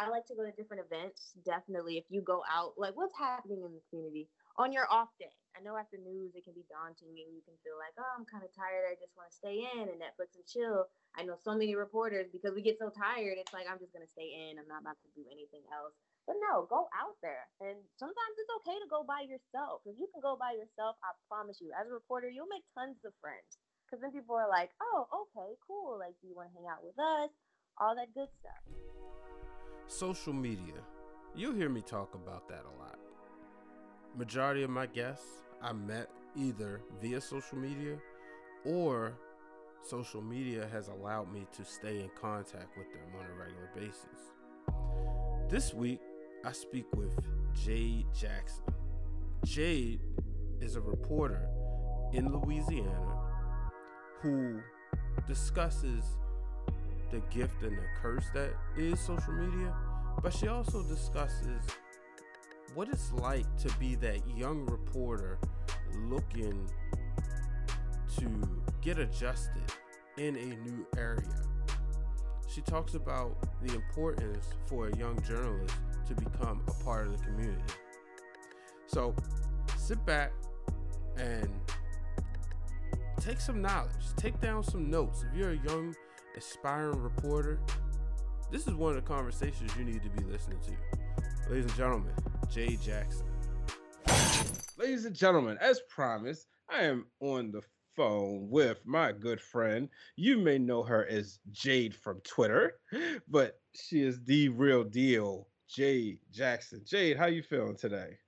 I like to go to different events. Definitely, if you go out, like what's happening in the community on your off day. I know after news it can be daunting and you can feel like, oh, I'm kind of tired. I just want to stay in and Netflix and chill. I know so many reporters because we get so tired. It's like I'm just gonna stay in. I'm not about to do anything else. But no, go out there. And sometimes it's okay to go by yourself. If you can go by yourself, I promise you, as a reporter, you'll make tons of friends. Because then people are like, oh, okay, cool. Like, do you want to hang out with us? All that good stuff. Social media. You'll hear me talk about that a lot. Majority of my guests I met either via social media or social media has allowed me to stay in contact with them on a regular basis. This week, I speak with Jade Jackson. Jade is a reporter in Louisiana who discusses the gift and the curse that is social media, but she also discusses what it's like to be that young reporter looking to get adjusted in a new area. She talks about the importance for a young journalist to become a part of the community. So sit back and take some knowledge, take down some notes. If you're a young, aspiring reporter, this is one of the conversations you need to be listening to. Ladies and gentlemen, Jade Jackson. Ladies and gentlemen, as promised, I am on the phone with my good friend. You may know her as Jade from Twitter, but she is the real deal, Jade Jackson. Jade, how you feeling today?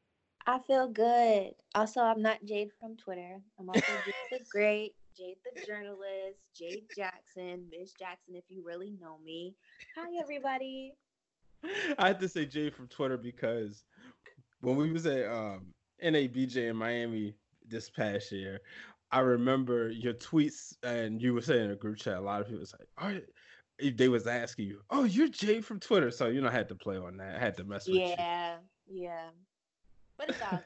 I feel good. Also, I'm not Jade from Twitter. I'm also Jade the Great, Jade the journalist, Jade Jackson, Miss Jackson, if you really know me. Hi, everybody. I had to say Jade from Twitter because when we was at um, NABJ in Miami this past year, I remember your tweets and you were saying in a group chat. A lot of people was like, "Are they was asking you, oh, you're Jay from Twitter?" So you know, I had to play on that. I had to mess with yeah, you. Yeah, yeah. But it's all.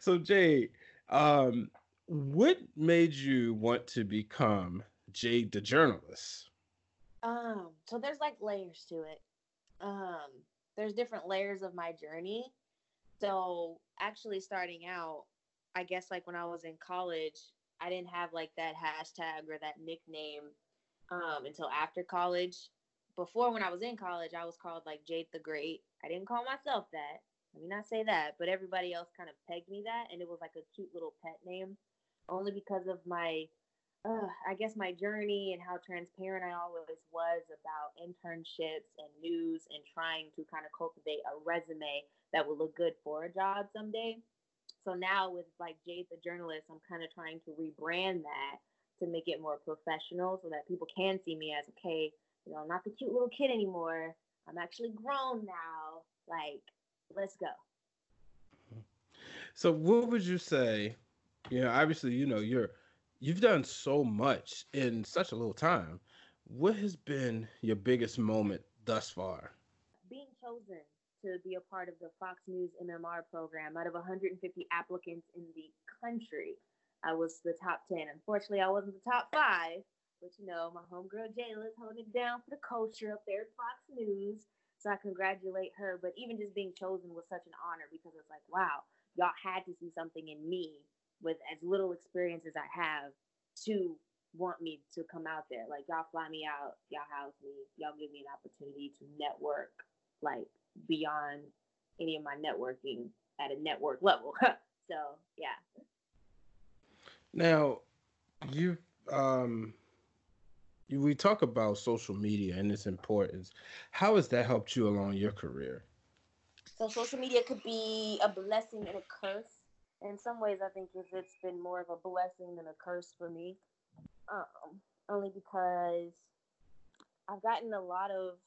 so Jay, um, what made you want to become Jade the journalist? Um, so there's like layers to it. Um, there's different layers of my journey. So actually starting out, I guess like when I was in college, I didn't have like that hashtag or that nickname um, until after college. Before when I was in college, I was called like Jade the Great. I didn't call myself that. Let me not say that, but everybody else kind of pegged me that, and it was like a cute little pet name, only because of my uh, I guess my journey and how transparent I always was about internships and news and trying to kind of cultivate a resume that will look good for a job someday. So now with like Jade the journalist, I'm kind of trying to rebrand that to make it more professional so that people can see me as okay, you know, I'm not the cute little kid anymore. I'm actually grown now. Like, let's go. So what would you say? Know, obviously, you know, you're you've done so much in such a little time. What has been your biggest moment thus far? Being chosen to be a part of the Fox News MMR program out of 150 applicants in the country. I was the top 10. Unfortunately, I wasn't the top five, but you know, my homegirl Jayla's holding it down for the culture up there at Fox News. So I congratulate her. But even just being chosen was such an honor because it's like, wow, y'all had to see something in me with as little experience as I have to want me to come out there. Like y'all fly me out, y'all house me, y'all give me an opportunity to network like beyond any of my networking at a network level. so yeah. Now you um you, we talk about social media and its importance. How has that helped you along your career? So social media could be a blessing and a curse in some ways, I think it's been more of a blessing than a curse for me. Um, only because I've gotten a lot of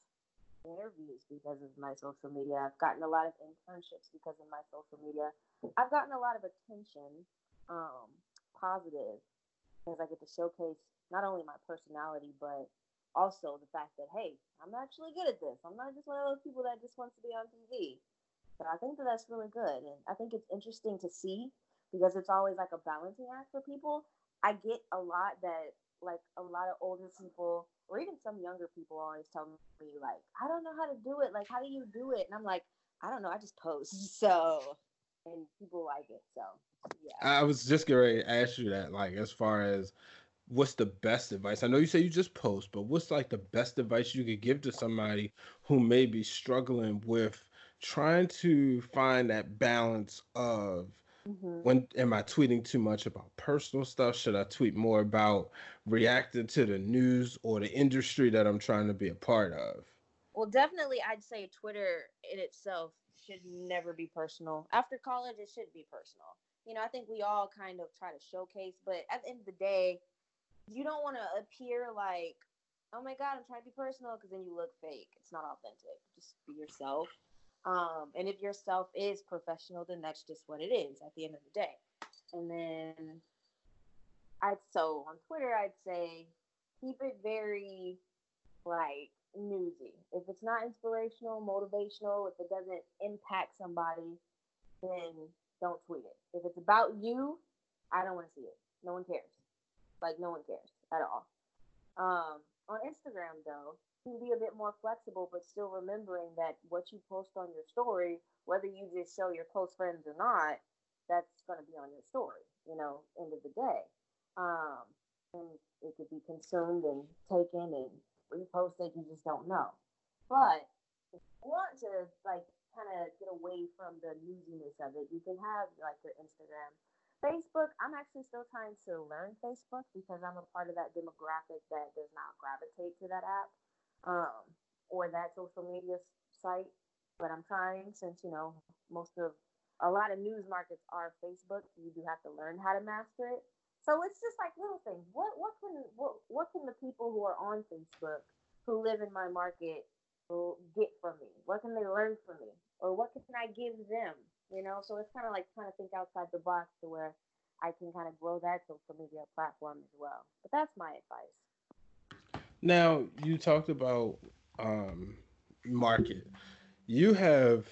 interviews because of my social media. I've gotten a lot of internships because of my social media. I've gotten a lot of attention, um, positive, because I get to showcase not only my personality, but also the fact that, hey, I'm actually good at this. I'm not just one of those people that just wants to be on TV. So I think that that's really good. And I think it's interesting to see because it's always like a balancing act for people. I get a lot that like a lot of older people or even some younger people always tell me like, I don't know how to do it. Like, how do you do it? And I'm like, I don't know. I just post. So, and people like it. So, yeah. I was just getting ready to ask you that. Like, as far as what's the best advice? I know you say you just post, but what's like the best advice you could give to somebody who may be struggling with trying to find that balance of mm-hmm. when am I tweeting too much about personal stuff? Should I tweet more about reacting to the news or the industry that I'm trying to be a part of? Well, definitely, I'd say Twitter in itself should never be personal. After college, it should be personal. You know, I think we all kind of try to showcase, but at the end of the day, you don't want to appear like, oh my God, I'm trying to be personal because then you look fake. It's not authentic. Just be yourself. Um, and if yourself is professional, then that's just what it is at the end of the day. And then I'd so on Twitter, I'd say keep it very like newsy. If it's not inspirational, motivational, if it doesn't impact somebody, then don't tweet it. If it's about you, I don't want to see it. No one cares. Like no one cares at all. Um, on Instagram though, can be a bit more flexible, but still remembering that what you post on your story, whether you just show your close friends or not, that's going to be on your story, you know, end of the day. Um, and it could be consumed and taken and reposted, you just don't know. But if you want to, like, kind of get away from the newsiness of it, you can have, like, your Instagram. Facebook, I'm actually still trying to learn Facebook because I'm a part of that demographic that does not gravitate to that app um, or that social media site. But I'm trying since, you know, most of a lot of news markets are Facebook. You do have to learn how to master it. So it's just like little things. What what can what what can the people who are on Facebook who live in my market get from me? What can they learn from me? Or what can I give them? You know, so it's kind of like trying to think outside the box to where I can kind of grow that social media platform as well. But that's my advice. Now you talked about um, market. You have,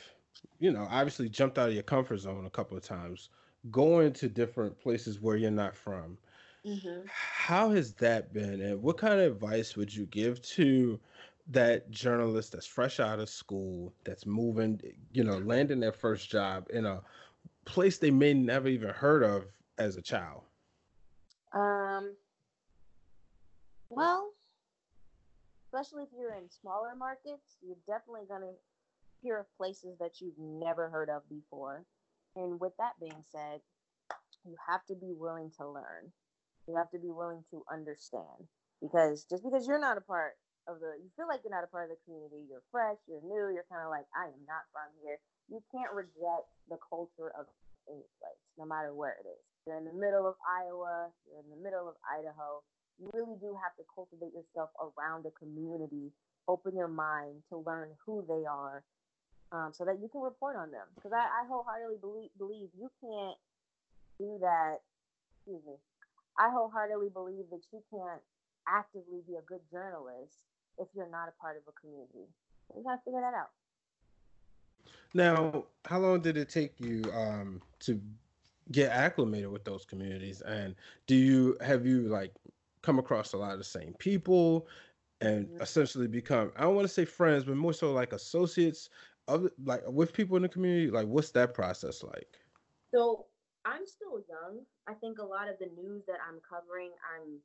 you know, obviously jumped out of your comfort zone a couple of times, going to different places where you're not from. Mm-hmm. How has that been, and what kind of advice would you give to that journalist that's fresh out of school, that's moving, you know, landing their first job in a place they may never even heard of as a child? Um. Well, especially if you're in smaller markets, you're definitely going to hear of places that you've never heard of before. And with that being said, you have to be willing to learn. You have to be willing to understand because just because you're not a part of the, you feel like you're not a part of the community, you're fresh, you're new, you're kind of like, I am not from here. You can't reject the culture of any place, no matter where it is. You're in the middle of Iowa, you're in the middle of Idaho, you really do have to cultivate yourself around a community, open your mind to learn who they are, um, so that you can report on them. Because I, I, wholeheartedly believe, believe you can't do that. Excuse me. I wholeheartedly believe that you can't actively be a good journalist if you're not a part of a community. You gotta figure that out. Now, how long did it take you um, to get acclimated with those communities? And do you have you like come across a lot of the same people and mm-hmm. essentially become I don't want to say friends, but more so like associates of like with people in the community. Like what's that process like? So I'm still young. I think a lot of the news that I'm covering, I'm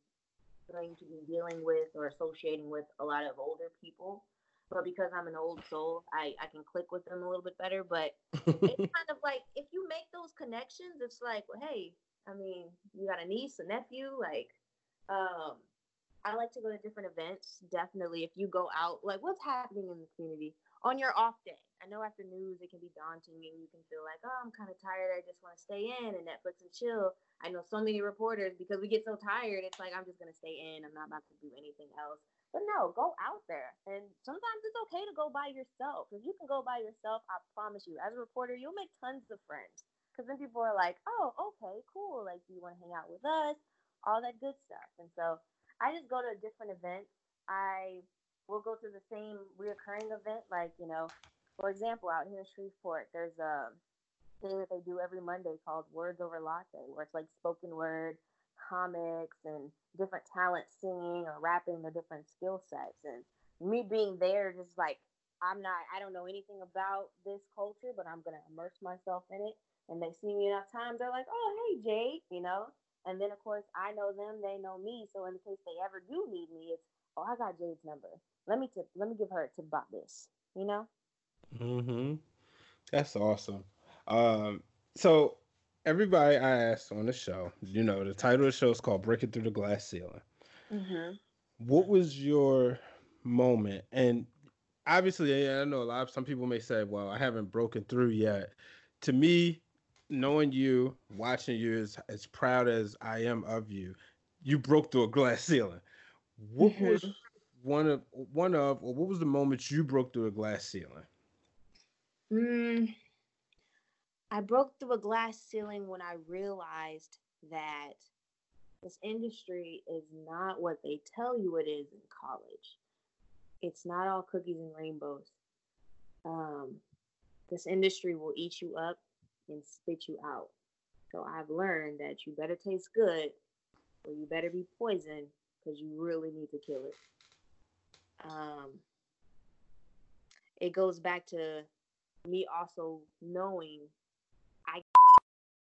going to be dealing with or associating with a lot of older people. But because I'm an old soul, I, I can click with them a little bit better. But it's kind of like if you make those connections, it's like, well, hey, I mean, you got a niece, a nephew, like um, I like to go to different events. Definitely, if you go out, like what's happening in the community on your off day. I know after news it can be daunting and you can feel like, oh, I'm kind of tired. I just want to stay in and Netflix and chill. I know so many reporters because we get so tired. It's like I'm just gonna stay in. I'm not about to do anything else. But no, go out there. And sometimes it's okay to go by yourself. If you can go by yourself, I promise you, as a reporter, you'll make tons of friends. Because then people are like, oh, okay, cool. Like, do you want to hang out with us? All that good stuff. And so I just go to a different events. I will go to the same reoccurring event, like, you know, for example, out here in Shreveport, there's a thing that they do every Monday called Words Over Latte, where it's like spoken word, comics and different talents singing or rapping their different skill sets. And me being there, just like I'm not, I don't know anything about this culture, but I'm gonna immerse myself in it. And they see me enough times, they're like, "Oh, hey, Jade," you know. And then of course I know them, they know me. So in the case they ever do need me, it's, "Oh, I got Jade's number. Let me tip, let me give her a tip about this," you know. Hmm. That's awesome. Um. So everybody I asked on the show, you know, the title of the show is called "Breaking Through the Glass Ceiling." Mm-hmm. What was your moment? And obviously, I know a lot of some people may say, "Well, I haven't broken through yet." To me, knowing you, watching you, as as proud as I am of you, you broke through a glass ceiling. What mm-hmm. was one of one of, or what was the moment you broke through a glass ceiling? Mm, I broke through a glass ceiling when I realized that this industry is not what they tell you it is in college it's not all cookies and rainbows. Um, this industry will eat you up and spit you out. So I've learned that you better taste good or you better be poisoned because you really need to kill it. Um, it goes back to me also knowing I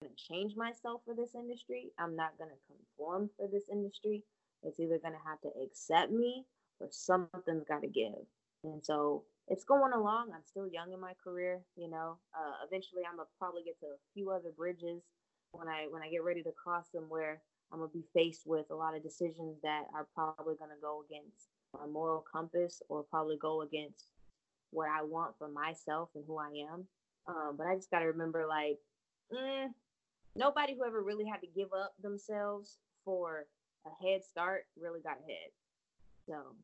to change myself for this industry. I'm not going to conform for this industry. It's either going to have to accept me or something's got to give. And so it's going along. I'm still young in my career, you know. Uh, eventually, I'm gonna probably get to a few other bridges when I when I get ready to cross them, where I'm gonna be faced with a lot of decisions that are probably gonna go against my moral compass, or probably go against what I want for myself and who I am. Um, but I just gotta remember, like, mm, nobody who ever really had to give up themselves for a head start really got ahead. So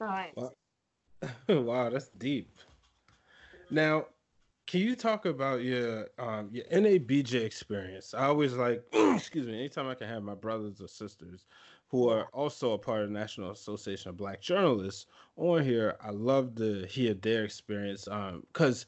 Right. Wow. wow, that's deep. Now, can you talk about your um your NABJ experience? I always like, excuse me, anytime I can have my brothers or sisters who are also a part of the National Association of Black Journalists on here, I love to hear their experience. Um, because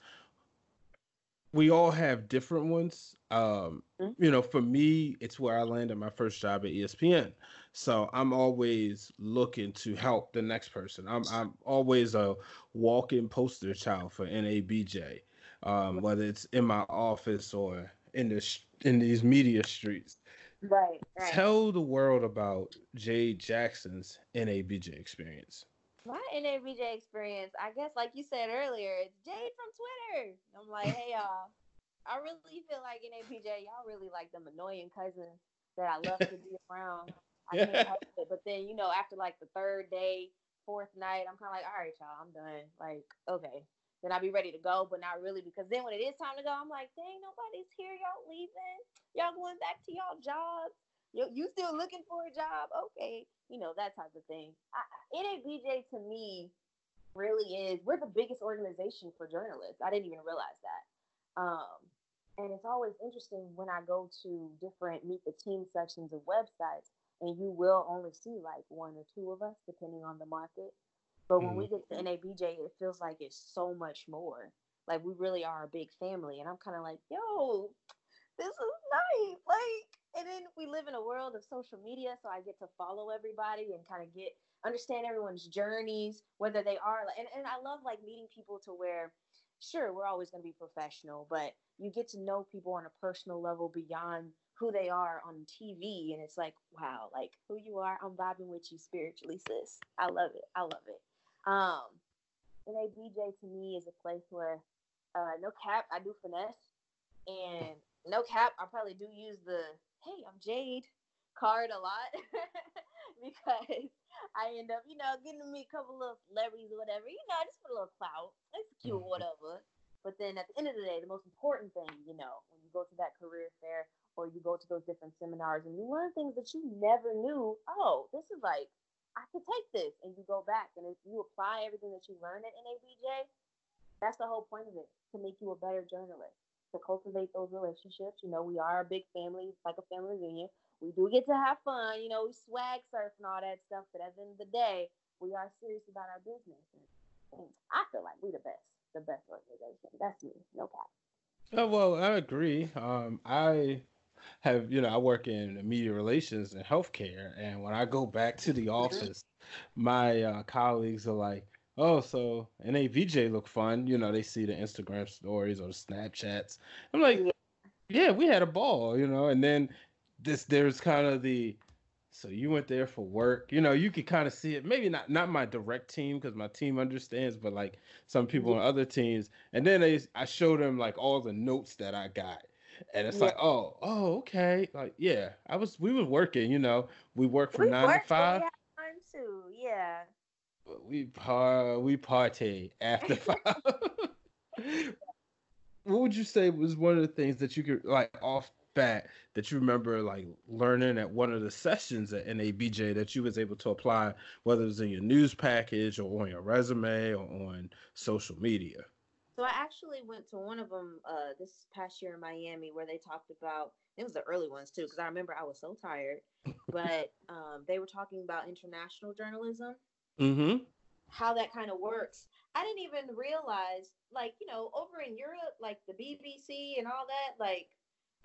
we all have different ones. Um, mm-hmm. you know, for me, it's where I landed my first job at ESPN. So I'm always looking to help the next person. I'm I'm always a walking poster child for NABJ, um, whether it's in my office or in the in these media streets. Right, right. Tell the world about Jade Jackson's NABJ experience. My NABJ experience, I guess, like you said earlier, it's Jade from Twitter. I'm like, hey y'all, I really feel like NABJ, y'all really like them annoying cousins that I love to be around. I can't help it. But then, you know, after like the third day, fourth night, I'm kind of like, all right, y'all, I'm done. Like, okay. Then I'll be ready to go, but not really because then when it is time to go, I'm like, dang, nobody's here. Y'all leaving. Y'all going back to y'all jobs. You, you still looking for a job? Okay. You know, that type of thing. I, NABJ to me really is, we're the biggest organization for journalists. I didn't even realize that. Um, and it's always interesting when I go to different meet the team sections of websites and you will only see like one or two of us depending on the market. But when mm-hmm. we get to NABJ, it feels like it's so much more. Like we really are a big family, and I'm kind of like, yo, this is nice. Like, and then we live in a world of social media, so I get to follow everybody and kind of get understand everyone's journeys, whether they are and, and I love like meeting people to where sure we're always going to be professional, but you get to know people on a personal level beyond who they are on TV. And it's like, wow, like who you are, I'm vibing with you spiritually, sis. I love it. I love it. Um, NABJ to me is a place where, uh, no cap, I do finesse. And no cap, I probably do use the, hey, I'm Jade card a lot because I end up, you know, getting me a couple of celebrities or whatever, you know, I just for a little clout. It's cute, mm-hmm. whatever. But then at the end of the day, the most important thing, you know, when you go to that career fair or you go to those different seminars and you learn things that you never knew. Oh, this is like I could take this, and you go back and if you apply everything that you learn at NABJ, that's the whole point of it to make you a better journalist, to cultivate those relationships. You know, we are a big family, it's like a family reunion. We do get to have fun, you know, we swag surf and all that stuff, but at the end of the day, we are serious about our business. And I feel like we the best, the best organization. That's me, no cap. Oh, well, I agree. Um, I have you know I work in media relations and healthcare, and when I go back to the office, my uh, colleagues are like, "Oh, so NABJ look fun." You know, they see the Instagram stories or the Snapchats. I'm like, "Yeah, we had a ball," you know. And then this there's kind of the so you went there for work. You know, you could kind of see it. Maybe not not my direct team because my team understands, but like some people on other teams. And then they, I showed them like all the notes that I got, and it's yeah. like, oh, oh, okay, like yeah, I was we were working. You know, we worked from we nine worked, to five. time too, yeah. We par we party after five. what would you say was one of the things that you could like off bat that you remember like learning at one of the sessions at NABJ that you was able to apply, whether it was in your news package or on your resume or on social media? So I actually went to one of them uh, this past year in Miami where they talked about it was the early ones too because I remember I was so tired, but um, they were talking about international journalism, mm-hmm. how that kind of works. I didn't even realize, like you know, over in Europe, like the BBC and all that, like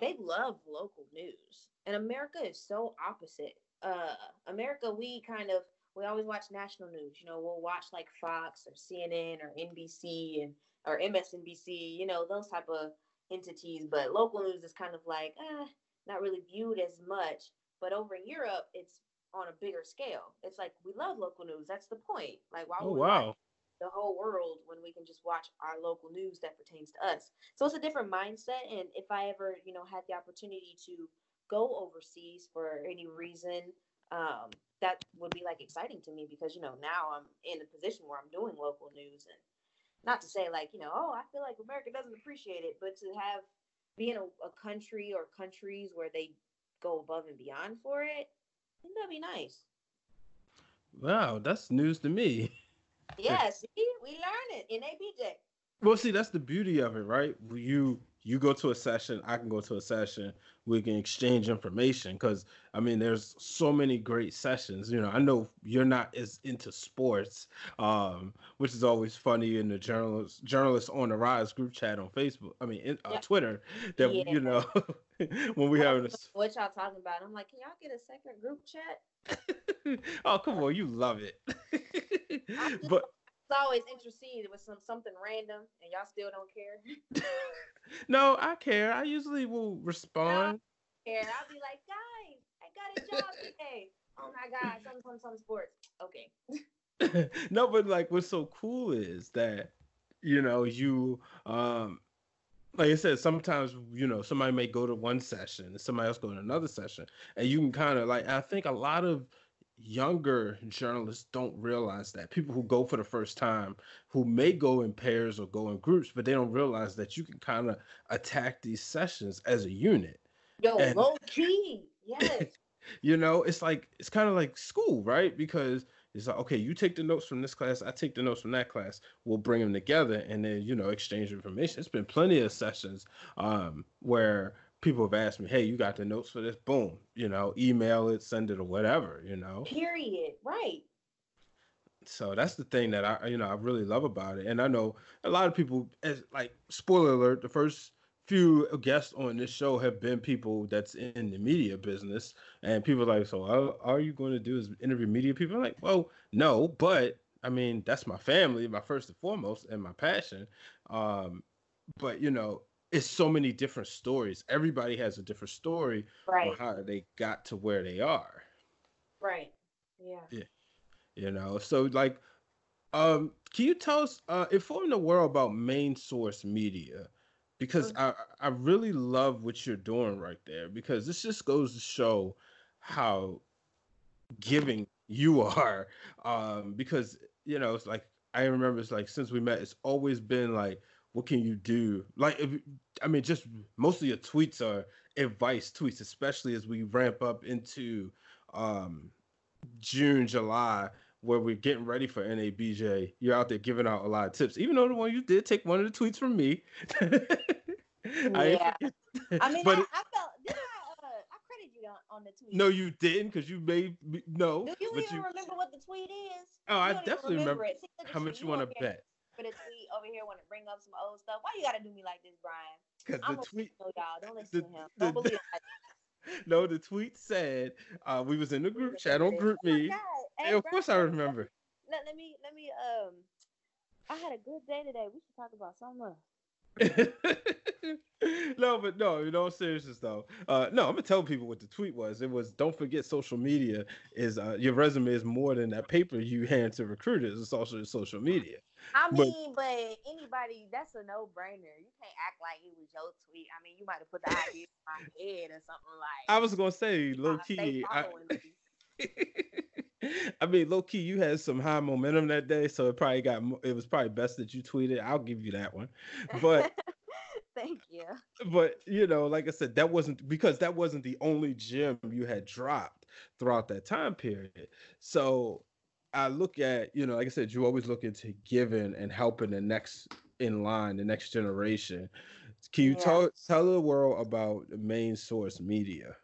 they love local news. And America is so opposite. Uh America, we kind of we always watch national news. You know, we'll watch like Fox or CNN or NBC and or MSNBC, you know, those type of entities. But local news is kind of like, eh, not really viewed as much. But over in Europe, it's on a bigger scale. It's like we love local news. That's the point. Like, why oh, wow the whole world when we can just watch our local news that pertains to us. So it's a different mindset. And if I ever, you know, had the opportunity to go overseas for any reason, um, that would be like exciting to me because, you know, now I'm in a position where I'm doing local news and not to say like, you know, oh, I feel like America doesn't appreciate it, but to have be in a, a country or countries where they go above and beyond for it, that'd be nice. Wow, that's news to me. Yeah, see, we learn it in ABJ. Well, see, that's the beauty of it, right? You you go to a session, I can go to a session, we can exchange information because I mean, there's so many great sessions. You know, I know you're not as into sports, um, which is always funny in the journalists journalists on the rise group chat on Facebook. I mean, in, uh, yeah. Twitter. That yeah. you know, when we have a what y'all talking about, I'm like, can y'all get a second group chat? oh, come on, you love it. but it's always interesting with some something random, and y'all still don't care. no, I care. I usually will respond. No, care. I'll be like, guys, I got a job today. Oh my god, some some some sports. Okay. no, but like, what's so cool is that you know you um like I said, sometimes you know somebody may go to one session and somebody else go to another session, and you can kind of like I think a lot of younger journalists don't realize that. People who go for the first time who may go in pairs or go in groups but they don't realize that you can kind of attack these sessions as a unit. Yo and, low key yes. You know it's like it's kind of like school right? Because it's like okay you take the notes from this class i take the notes from that class. We'll bring them together and then you know exchange information. It's been plenty of sessions um where people have asked me, "Hey, you got the notes for this?" Boom, you know, email it, send it, or whatever, you know. Period. Right. So that's the thing that I, you know, I really love about it, and I know a lot of people. As like, spoiler alert: the first few guests on this show have been people that's in the media business, and people are like, "So, all, all you going to do is interview media people?" I'm like, "Well, no, but I mean, that's my family, my first and foremost, and my passion." Um, but you know, it's so many different stories. Everybody has a different story right. on how they got to where they are. Right. Yeah. Yeah. You know, so like, um, can you tell us, uh, inform the world about main source media? Because mm-hmm. I I really love what you're doing right there because this just goes to show how giving you are. Um, because you know, it's like I remember it's like since we met, it's always been like what can you do? Like, if, I mean, just most of your tweets are advice tweets, especially as we ramp up into um, June, July, where we're getting ready for NABJ. You're out there giving out a lot of tips, even though the one you did take one of the tweets from me. yeah. I, I mean, but, I, I, felt did I? Uh, I credit you on, on the tweet. No, you didn't, because you made no. Do you even you, remember what the tweet is? Oh, I definitely remember. remember how much you want to bet for the tweet over here want to bring up some old stuff. Why you gotta do me like this, Brian? Because the tweet, know, y'all don't listen the, to him. Don't the, believe no, the tweet said uh, we was in the group chat on GroupMe. Oh hey, of course, I remember. Let, let me let me um. I had a good day today. We should talk about something else. no, but no, you know, seriousness though. Uh, no, I'm gonna tell people what the tweet was. It was, "Don't forget, social media is uh, your resume is more than that paper you hand to recruiters. It's also social media." I mean, but, but anybody, that's a no brainer. You can't act like it was your tweet. I mean, you might have put the idea in my head or something like. I was gonna say, low key. I, I mean, low key, you had some high momentum that day, so it probably got. It was probably best that you tweeted. I'll give you that one, but. Thank you. But you know, like I said, that wasn't because that wasn't the only gem you had dropped throughout that time period. So I look at, you know, like I said, you always look into giving and helping the next in line, the next generation. Can you yeah. tell tell the world about the main source media?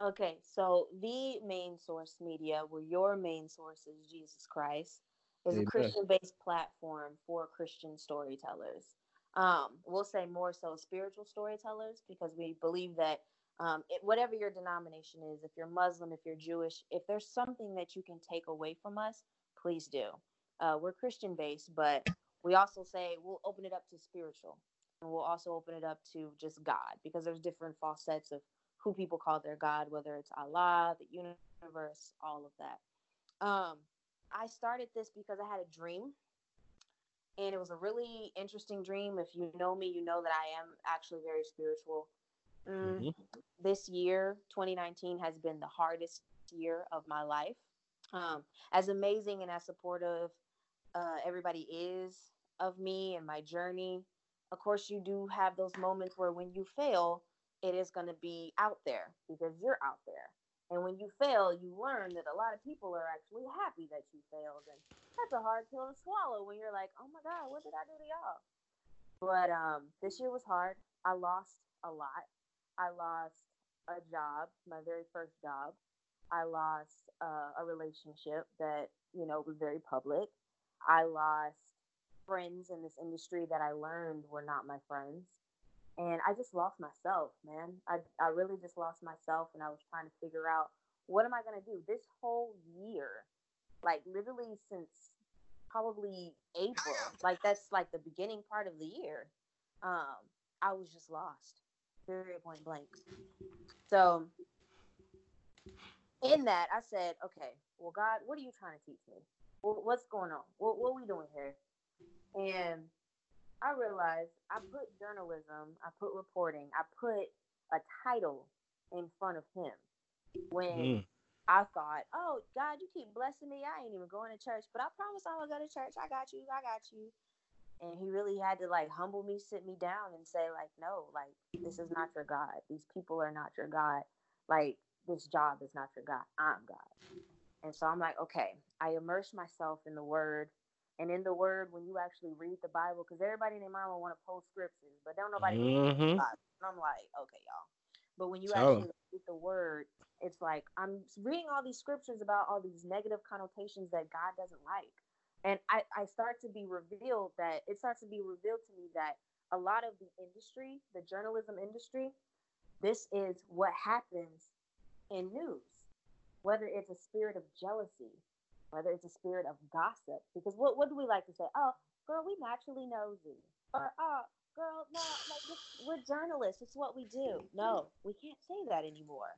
Okay, so the main source media, where your main source is Jesus Christ, is Amen. a Christian-based platform for Christian storytellers. Um, we'll say more so spiritual storytellers because we believe that um, it, whatever your denomination is, if you're Muslim, if you're Jewish, if there's something that you can take away from us, please do. Uh, we're Christian based, but we also say we'll open it up to spiritual and we'll also open it up to just God because there's different facets of who people call their God, whether it's Allah, the universe, all of that. Um, I started this because I had a dream, and it was a really interesting dream. If you know me, you know that I am actually very spiritual. Mm, mm-hmm. This year, 2019, has been the hardest year of my life. Um, as amazing and as supportive uh, everybody is of me and my journey, of course, you do have those moments where when you fail, it is going to be out there because you're out there. And when you fail, you learn that a lot of people are actually happy that you failed. And that's a hard pill to swallow when you're like, oh my God, what did I do to y'all? But um, this year was hard. I lost a lot. I lost a job, my very first job. I lost uh, a relationship that, you know, was very public. I lost friends in this industry that I learned were not my friends and I just lost myself, man. I I really just lost myself, and I was trying to figure out what am I gonna do this whole year, like literally since probably April, like that's like the beginning part of the year. Um, I was just lost, very point blank. So in that, I said, okay, well, God, what are you trying to teach me? what's going on? What, what are we doing here? And I realized I put journalism, I put reporting, I put a title in front of him when mm. I thought, oh, God, you keep blessing me. I ain't even going to church, but I promise I'm going to go to church. I got you. I got you. And he really had to like humble me, sit me down, and say, like, no, like, this is not your God. These people are not your God. Like, this job is not your God. I'm God. And so I'm like, okay, I immerse myself in the word and in the word when you actually read the Bible, because everybody in their mama want to post scriptures, but don't nobody mm-hmm. And I'm like, okay, y'all. But when you so. actually read the word, it's like I'm reading all these scriptures about all these negative connotations that God doesn't like. And I, I start to be revealed that it starts to be revealed to me that a lot of the industry, the journalism industry, this is what happens in news. Whether it's a spirit of jealousy, whether it's a spirit of gossip. Because what, what do we like to say? Oh, girl, we naturally nosy. Or, oh, girl, no, like we're journalists. It's what we do. No, we can't say that anymore.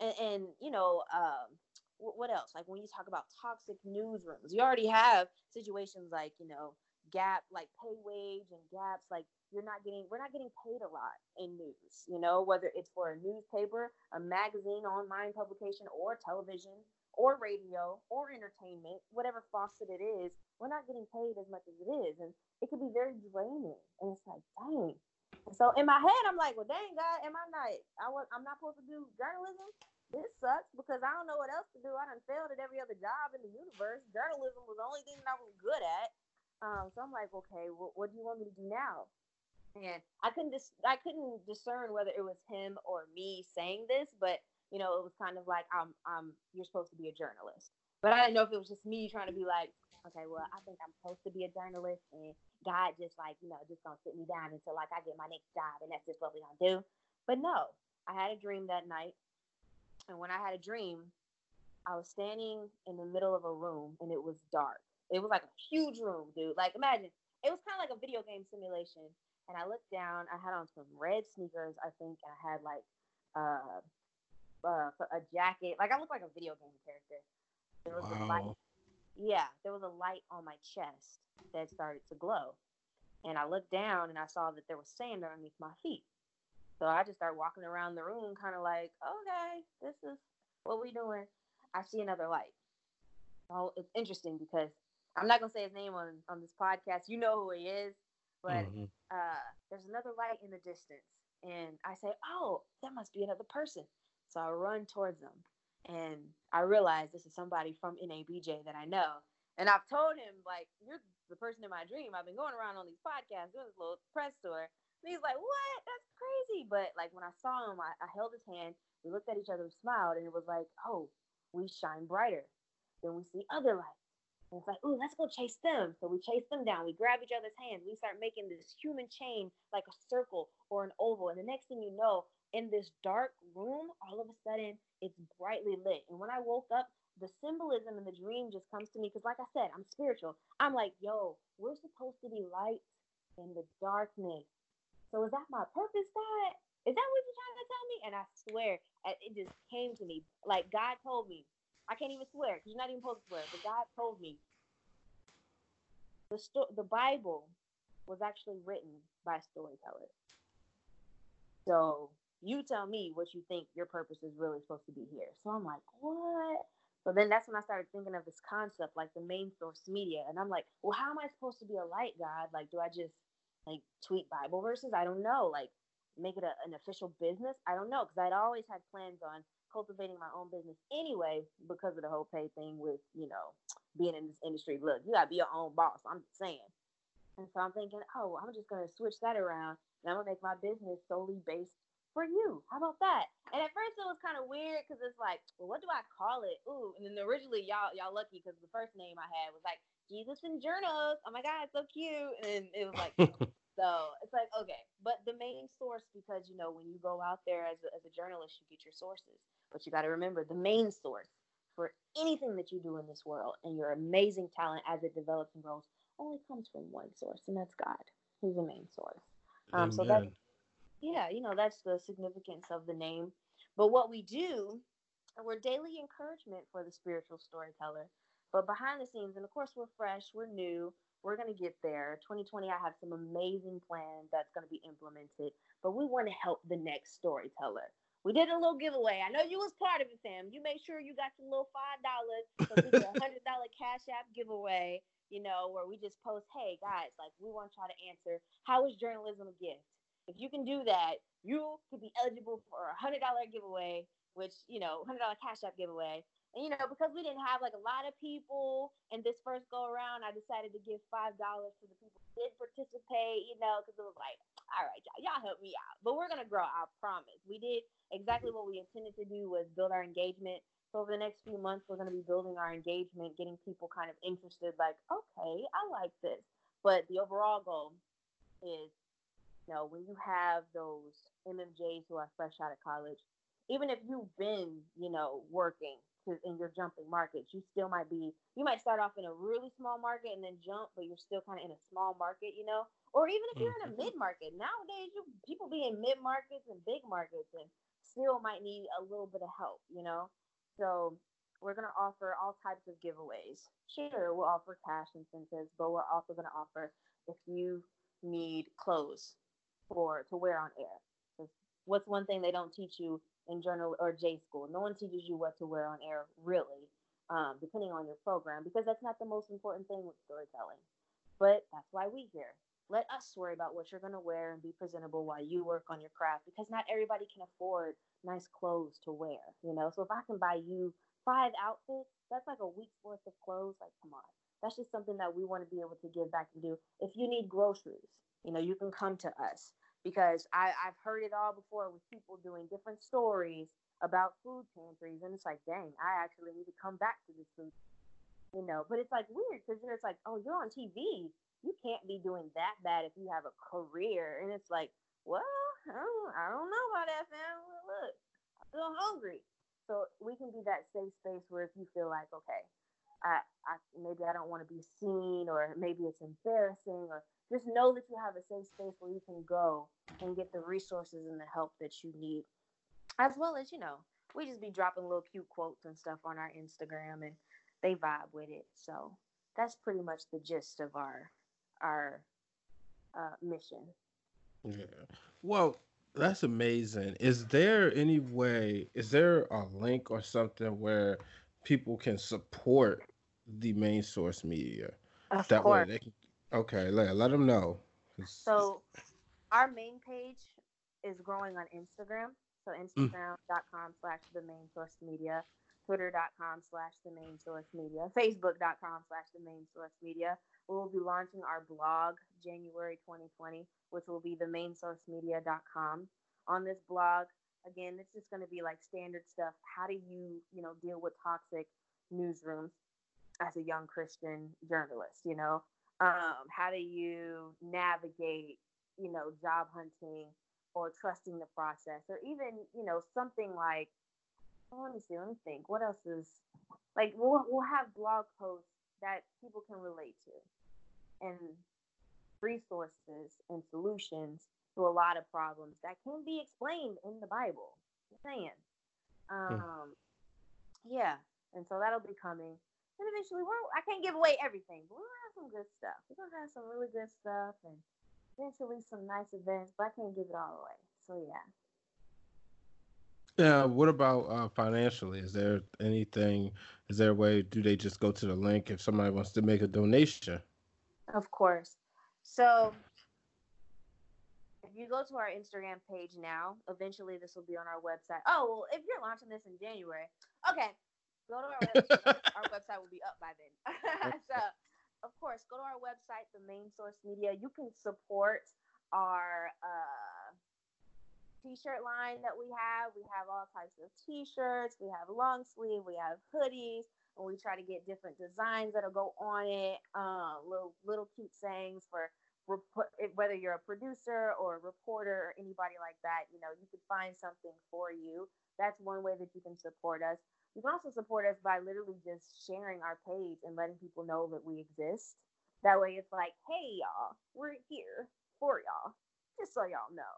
And, and you know, um, what else? Like when you talk about toxic newsrooms, you already have situations like, you know, gap, like pay wage and gaps. Like you're not getting, we're not getting paid a lot in news, you know, whether it's for a newspaper, a magazine, online publication, or television or radio or entertainment, whatever faucet it is, we're not getting paid as much as it is. And it could be very draining. And it's like, dang. so in my head, I'm like, well, dang, God, am I not, I was, I'm not supposed to do journalism? This sucks because I don't know what else to do. I done failed at every other job in the universe. Journalism was the only thing that I was good at. Um, so I'm like, okay, well, what do you want me to do now? And I couldn't dis- I couldn't discern whether it was him or me saying this, but you know, it was kind of like, um, um, you're supposed to be a journalist. But I didn't know if it was just me trying to be like, okay, well, I think I'm supposed to be a journalist, and God just like, you know, just gonna sit me down until like I get my next job, and that's just what we're gonna do. But no, I had a dream that night, And when I had a dream, I was standing in the middle of a room and it was dark. It was like a huge room, dude. Like imagine it was kind of like a video game simulation. And I looked down. I had on some red sneakers, I think, and I had like uh, uh, a jacket. Like I looked like a video game character. There was wow. a light. Yeah, there was a light on my chest that started to glow. And I looked down and I saw that there was sand underneath my feet. So I just started walking around the room, kind of like, okay, this is what we doing. I see another light. Oh, it's interesting because I'm not gonna say his name on on this podcast. You know who he is, but mm-hmm. uh, there's another light in the distance, and I say, "Oh, that must be another person." So I run towards them, and I realize this is somebody from NABJ that I know. And I've told him like, "You're the person in my dream. I've been going around on these podcasts doing this little press tour." And he's like, "What? That's crazy!" But like when I saw him, I, I held his hand. We looked at each other, smiled, and it was like, "Oh, we shine brighter." Then we see other lights and it's like, ooh, let's go chase them. So we chase them down. We grab each other's hands. We start making this human chain like a circle or an oval. And the next thing you know, in this dark room, all of a sudden it's brightly lit. And when I woke up, the symbolism in the dream just comes to me because, like I said, I'm spiritual. I'm like, yo, we're supposed to be lights in the darkness. So is that my purpose, God? Is that what you're trying to tell me? And I swear, uh, it just came to me. Like God told me, I can't even swear because you're not even supposed to swear. But God told me the sto- the Bible was actually written by storytellers. So you tell me what you think your purpose is really supposed to be here. So I'm like, what? So then that's when I started thinking of this concept, like the main source media. And I'm like, well, how am I supposed to be a light God? Like, do I just like tweet Bible verses? I don't know. Like, make it a, an official business? I don't know. Cause I'd always had plans on cultivating my own business anyway because of the whole pay thing with, you know, being in this industry. Look, you gotta be your own boss. I'm just saying. And so I'm thinking, oh, I'm just gonna switch that around and I'm gonna make my business solely based for you. How about that? And at first it was kind of weird because it's like, well, what do I call it? Ooh, and then originally y'all y'all lucky because the first name I had was like Jesus and Journals. Oh my God, so cute. And it was like So it's like, okay, but the main source, because you know, when you go out there as a, as a journalist, you get your sources. But you got to remember the main source for anything that you do in this world and your amazing talent as it develops and grows only comes from one source, and that's God. He's the main source. Um, so that, yeah, you know, that's the significance of the name. But what we do, we're daily encouragement for the spiritual storyteller. But behind the scenes, and of course, we're fresh, we're new, we're going to get there. 2020, I have some amazing plans that's going to be implemented, but we want to help the next storyteller. We did a little giveaway. I know you was part of it, Sam. You made sure you got your little five dollars. So we did a hundred dollar cash app giveaway. You know, where we just post, hey guys, like we want y'all to answer, how is journalism a gift? If you can do that, you could be eligible for a hundred dollar giveaway, which you know, hundred dollar cash app giveaway. And you know, because we didn't have like a lot of people in this first go around, I decided to give five dollars to the people who did participate. You know, because it was like, all right, y'all, y'all help me out. But we're gonna grow. I promise. We did exactly what we intended to do was build our engagement. So over the next few months, we're to be building our engagement, getting people kind of interested, like, okay, I like this. But the overall goal is, you know, when you have those MMJs who are fresh out of college, even if you've been, you know, working to, in your jumping markets, you still might be, you might start off in a really small market and then jump, but you're still kind of in a small market, you know, or even if you're in a mm-hmm. mid market. Nowadays, you people be in mid markets and big markets, and still might need a little bit of help, you know? So we're going to offer all types of giveaways. Sure, we'll offer cash incentives, but we're also going to offer if you need clothes for to wear on air. What's one thing they don't teach you in journal or J school? No one teaches you what to wear on air, really, um, depending on your program, because that's not the most important thing with storytelling. But that's why we here let us worry about what you're going to wear and be presentable while you work on your craft because not everybody can afford nice clothes to wear you know so if i can buy you five outfits that's like a week's worth of clothes like come on that's just something that we want to be able to give back and do if you need groceries you know you can come to us because I, i've heard it all before with people doing different stories about food pantries and it's like dang i actually need to come back to this food you know but it's like weird because then it's like oh you're on tv you can't be doing that bad if you have a career. And it's like, well, I don't, I don't know about that, fam. Look, I feel hungry. So we can be that safe space where if you feel like, okay, I, I maybe I don't want to be seen, or maybe it's embarrassing, or just know that you have a safe space where you can go and get the resources and the help that you need, as well as you know, we just be dropping little cute quotes and stuff on our Instagram, and they vibe with it. So that's pretty much the gist of our our uh, mission. Yeah. Well, that's amazing. Is there any way, is there a link or something where people can support the main source media? Of that course. way they can, okay, let, let them know. So our main page is growing on Instagram. So mm. Instagram.com slash the main source media, Twitter.com slash the main source media, Facebook.com slash the main source media. We will be launching our blog January 2020, which will be the mainsourcemedia.com. On this blog, again, it's just going to be like standard stuff. How do you, you know, deal with toxic newsrooms as a young Christian journalist? You know, um, how do you navigate, you know, job hunting or trusting the process, or even, you know, something like, oh, let me see, let me think, what else is like? We'll we'll have blog posts that people can relate to and resources and solutions to a lot of problems that can be explained in the Bible. I'm saying. Hmm. Um, yeah, and so that'll be coming. And eventually, we're, I can't give away everything, but we'll have some good stuff. We're gonna have some really good stuff, and eventually some nice events. But I can't give it all away. So yeah. Yeah. What about uh, financially? Is there anything? Is there a way? Do they just go to the link if somebody wants to make a donation? Of course. So if you go to our Instagram page now, eventually this will be on our website. Oh, well, if you're launching this in January, okay, go to our website. our website will be up by then. so, of course, go to our website, the main source media. You can support our uh, t-shirt line that we have. We have all types of t-shirts. We have long sleeve. We have hoodies and we try to get different designs that'll go on it. Um, little little cute sayings for whether you're a producer or a reporter or anybody like that. You know, you could find something for you. That's one way that you can support us. You can also support us by literally just sharing our page and letting people know that we exist. That way, it's like, hey y'all, we're here for y'all, just so y'all know.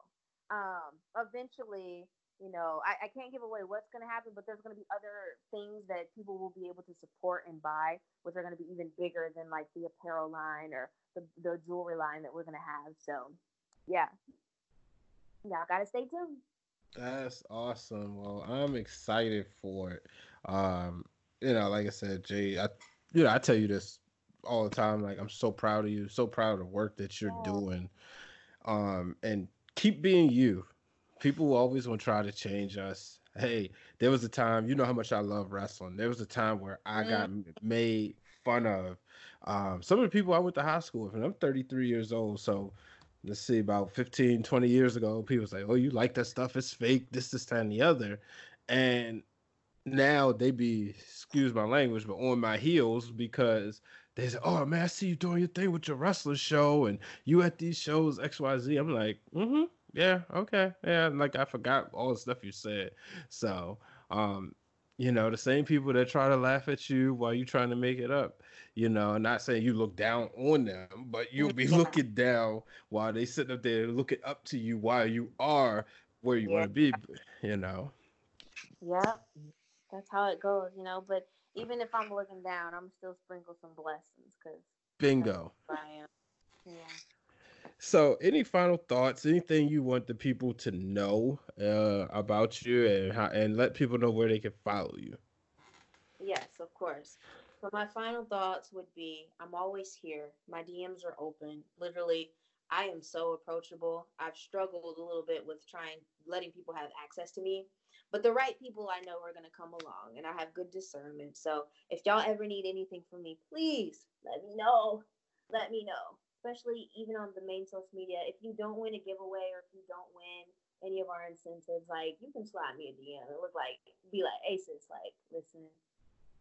Um, eventually, you know, I, I can't give away what's going to happen, but there's going to be other things that people will be able to support and buy, which are going to be even bigger than like the apparel line or the, the jewelry line that we're going to have. So, yeah, y'all got to stay tuned. That's awesome. Well, I'm excited for it. Um, you know, like I said, Jay, I, you know, I tell you this all the time. Like, I'm so proud of you, so proud of the work that you're yeah. doing. Um, and keep being you people always want to try to change us. Hey, there was a time, you know how much I love wrestling. There was a time where I mm. got made fun of. Um, some of the people I went to high school with, and I'm 33 years old. So let's see, about 15, 20 years ago, people say, Oh, you like that stuff? It's fake, this, this, that, and the other. And now they be, excuse my language, but on my heels because they say, Oh man, I see you doing your thing with your wrestler show and you at these shows, XYZ. I'm like, mm-hmm yeah, okay. Yeah, like I forgot all the stuff you said. So, um, you know, the same people that try to laugh at you while you're trying to make it up, you know, not saying you look down on them, but you'll be yeah. looking down while they sitting up there looking up to you while you are where you yeah. want to be, you know. Yeah, that's how it goes, you know. But even if I'm looking down, I'm still sprinkle some blessings because bingo. I am. Yeah. So, any final thoughts? Anything you want the people to know uh, about you, and how, and let people know where they can follow you? Yes, of course. So my final thoughts would be: I'm always here. My DMs are open. Literally, I am so approachable. I've struggled a little bit with trying letting people have access to me, but the right people I know are going to come along, and I have good discernment. So if y'all ever need anything from me, please let me know. Let me know especially even on the main source media. If you don't win a giveaway or if you don't win any of our incentives, like you can slide me a DM. It look like be like Aces, like listen,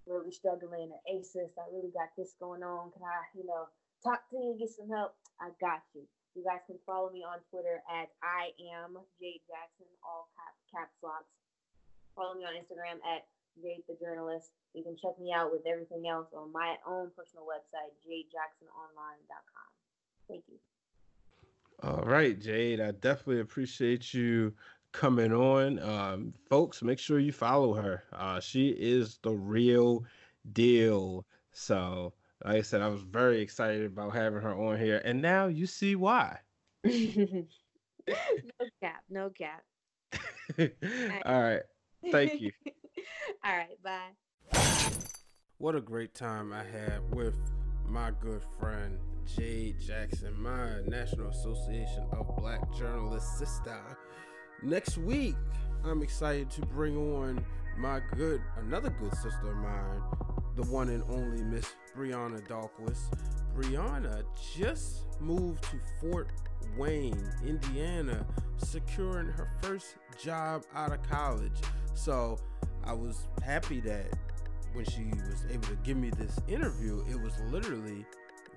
really struggling at Aces. I really got this going on. Can I, you know, talk to you, get some help? I got you. You guys can follow me on Twitter at I am Jade Jackson, all cap, caps locks. follow me on Instagram at Jade the Journalist. You can check me out with everything else on my own personal website, jadejacksononline.com. Thank you. All right, Jade. I definitely appreciate you coming on. Um, folks, make sure you follow her. Uh, she is the real deal. So, like I said, I was very excited about having her on here, and now you see why. no cap, no cap. All right. Thank you. All right, bye. What a great time I had with my good friend Jade Jackson, my National Association of Black Journalists sister. Next week, I'm excited to bring on my good, another good sister of mine, the one and only Miss Brianna Dahlquist. Brianna just moved to Fort Wayne, Indiana, securing her first job out of college. So I was happy that when she was able to give me this interview, it was literally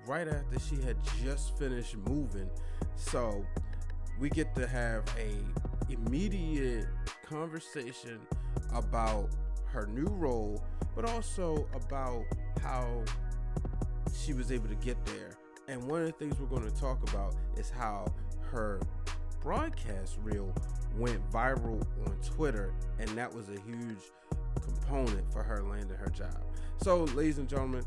right after she had just finished moving. So we get to have a immediate conversation about her new role, but also about how she was able to get there. And one of the things we're going to talk about is how her broadcast reel went viral on Twitter, and that was a huge component for her landing her job. So, ladies and gentlemen,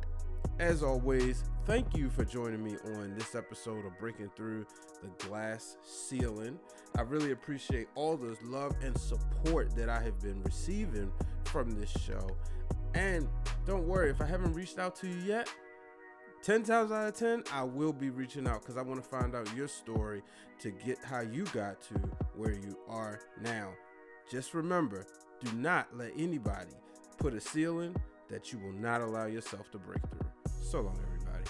as always, thank you for joining me on this episode of Breaking Through the Glass Ceiling. I really appreciate all the love and support that I have been receiving from this show. And don't worry, if I haven't reached out to you yet, 10 times out of 10, I will be reaching out because I want to find out your story to get how you got to where you are now. Just remember do not let anybody put a ceiling that you will not allow yourself to break through. So long, everybody.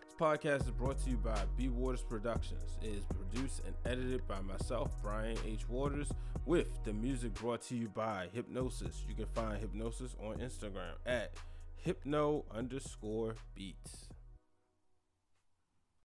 This podcast is brought to you by B Waters Productions. It is produced and edited by myself, Brian H. Waters, with the music brought to you by Hypnosis. You can find Hypnosis on Instagram at hypno underscore beats.